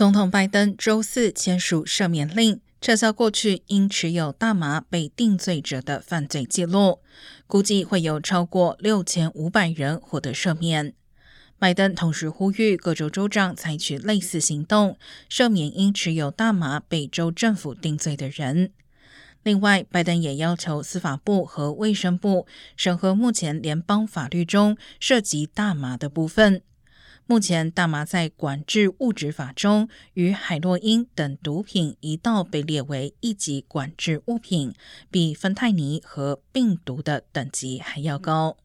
总统拜登周四签署赦免令，撤销过去因持有大麻被定罪者的犯罪记录，估计会有超过六千五百人获得赦免。拜登同时呼吁各州州长采取类似行动，赦免因持有大麻被州政府定罪的人。另外，拜登也要求司法部和卫生部审核目前联邦法律中涉及大麻的部分。目前，大麻在管制物质法中与海洛因等毒品一道被列为一级管制物品，比芬太尼和病毒的等级还要高。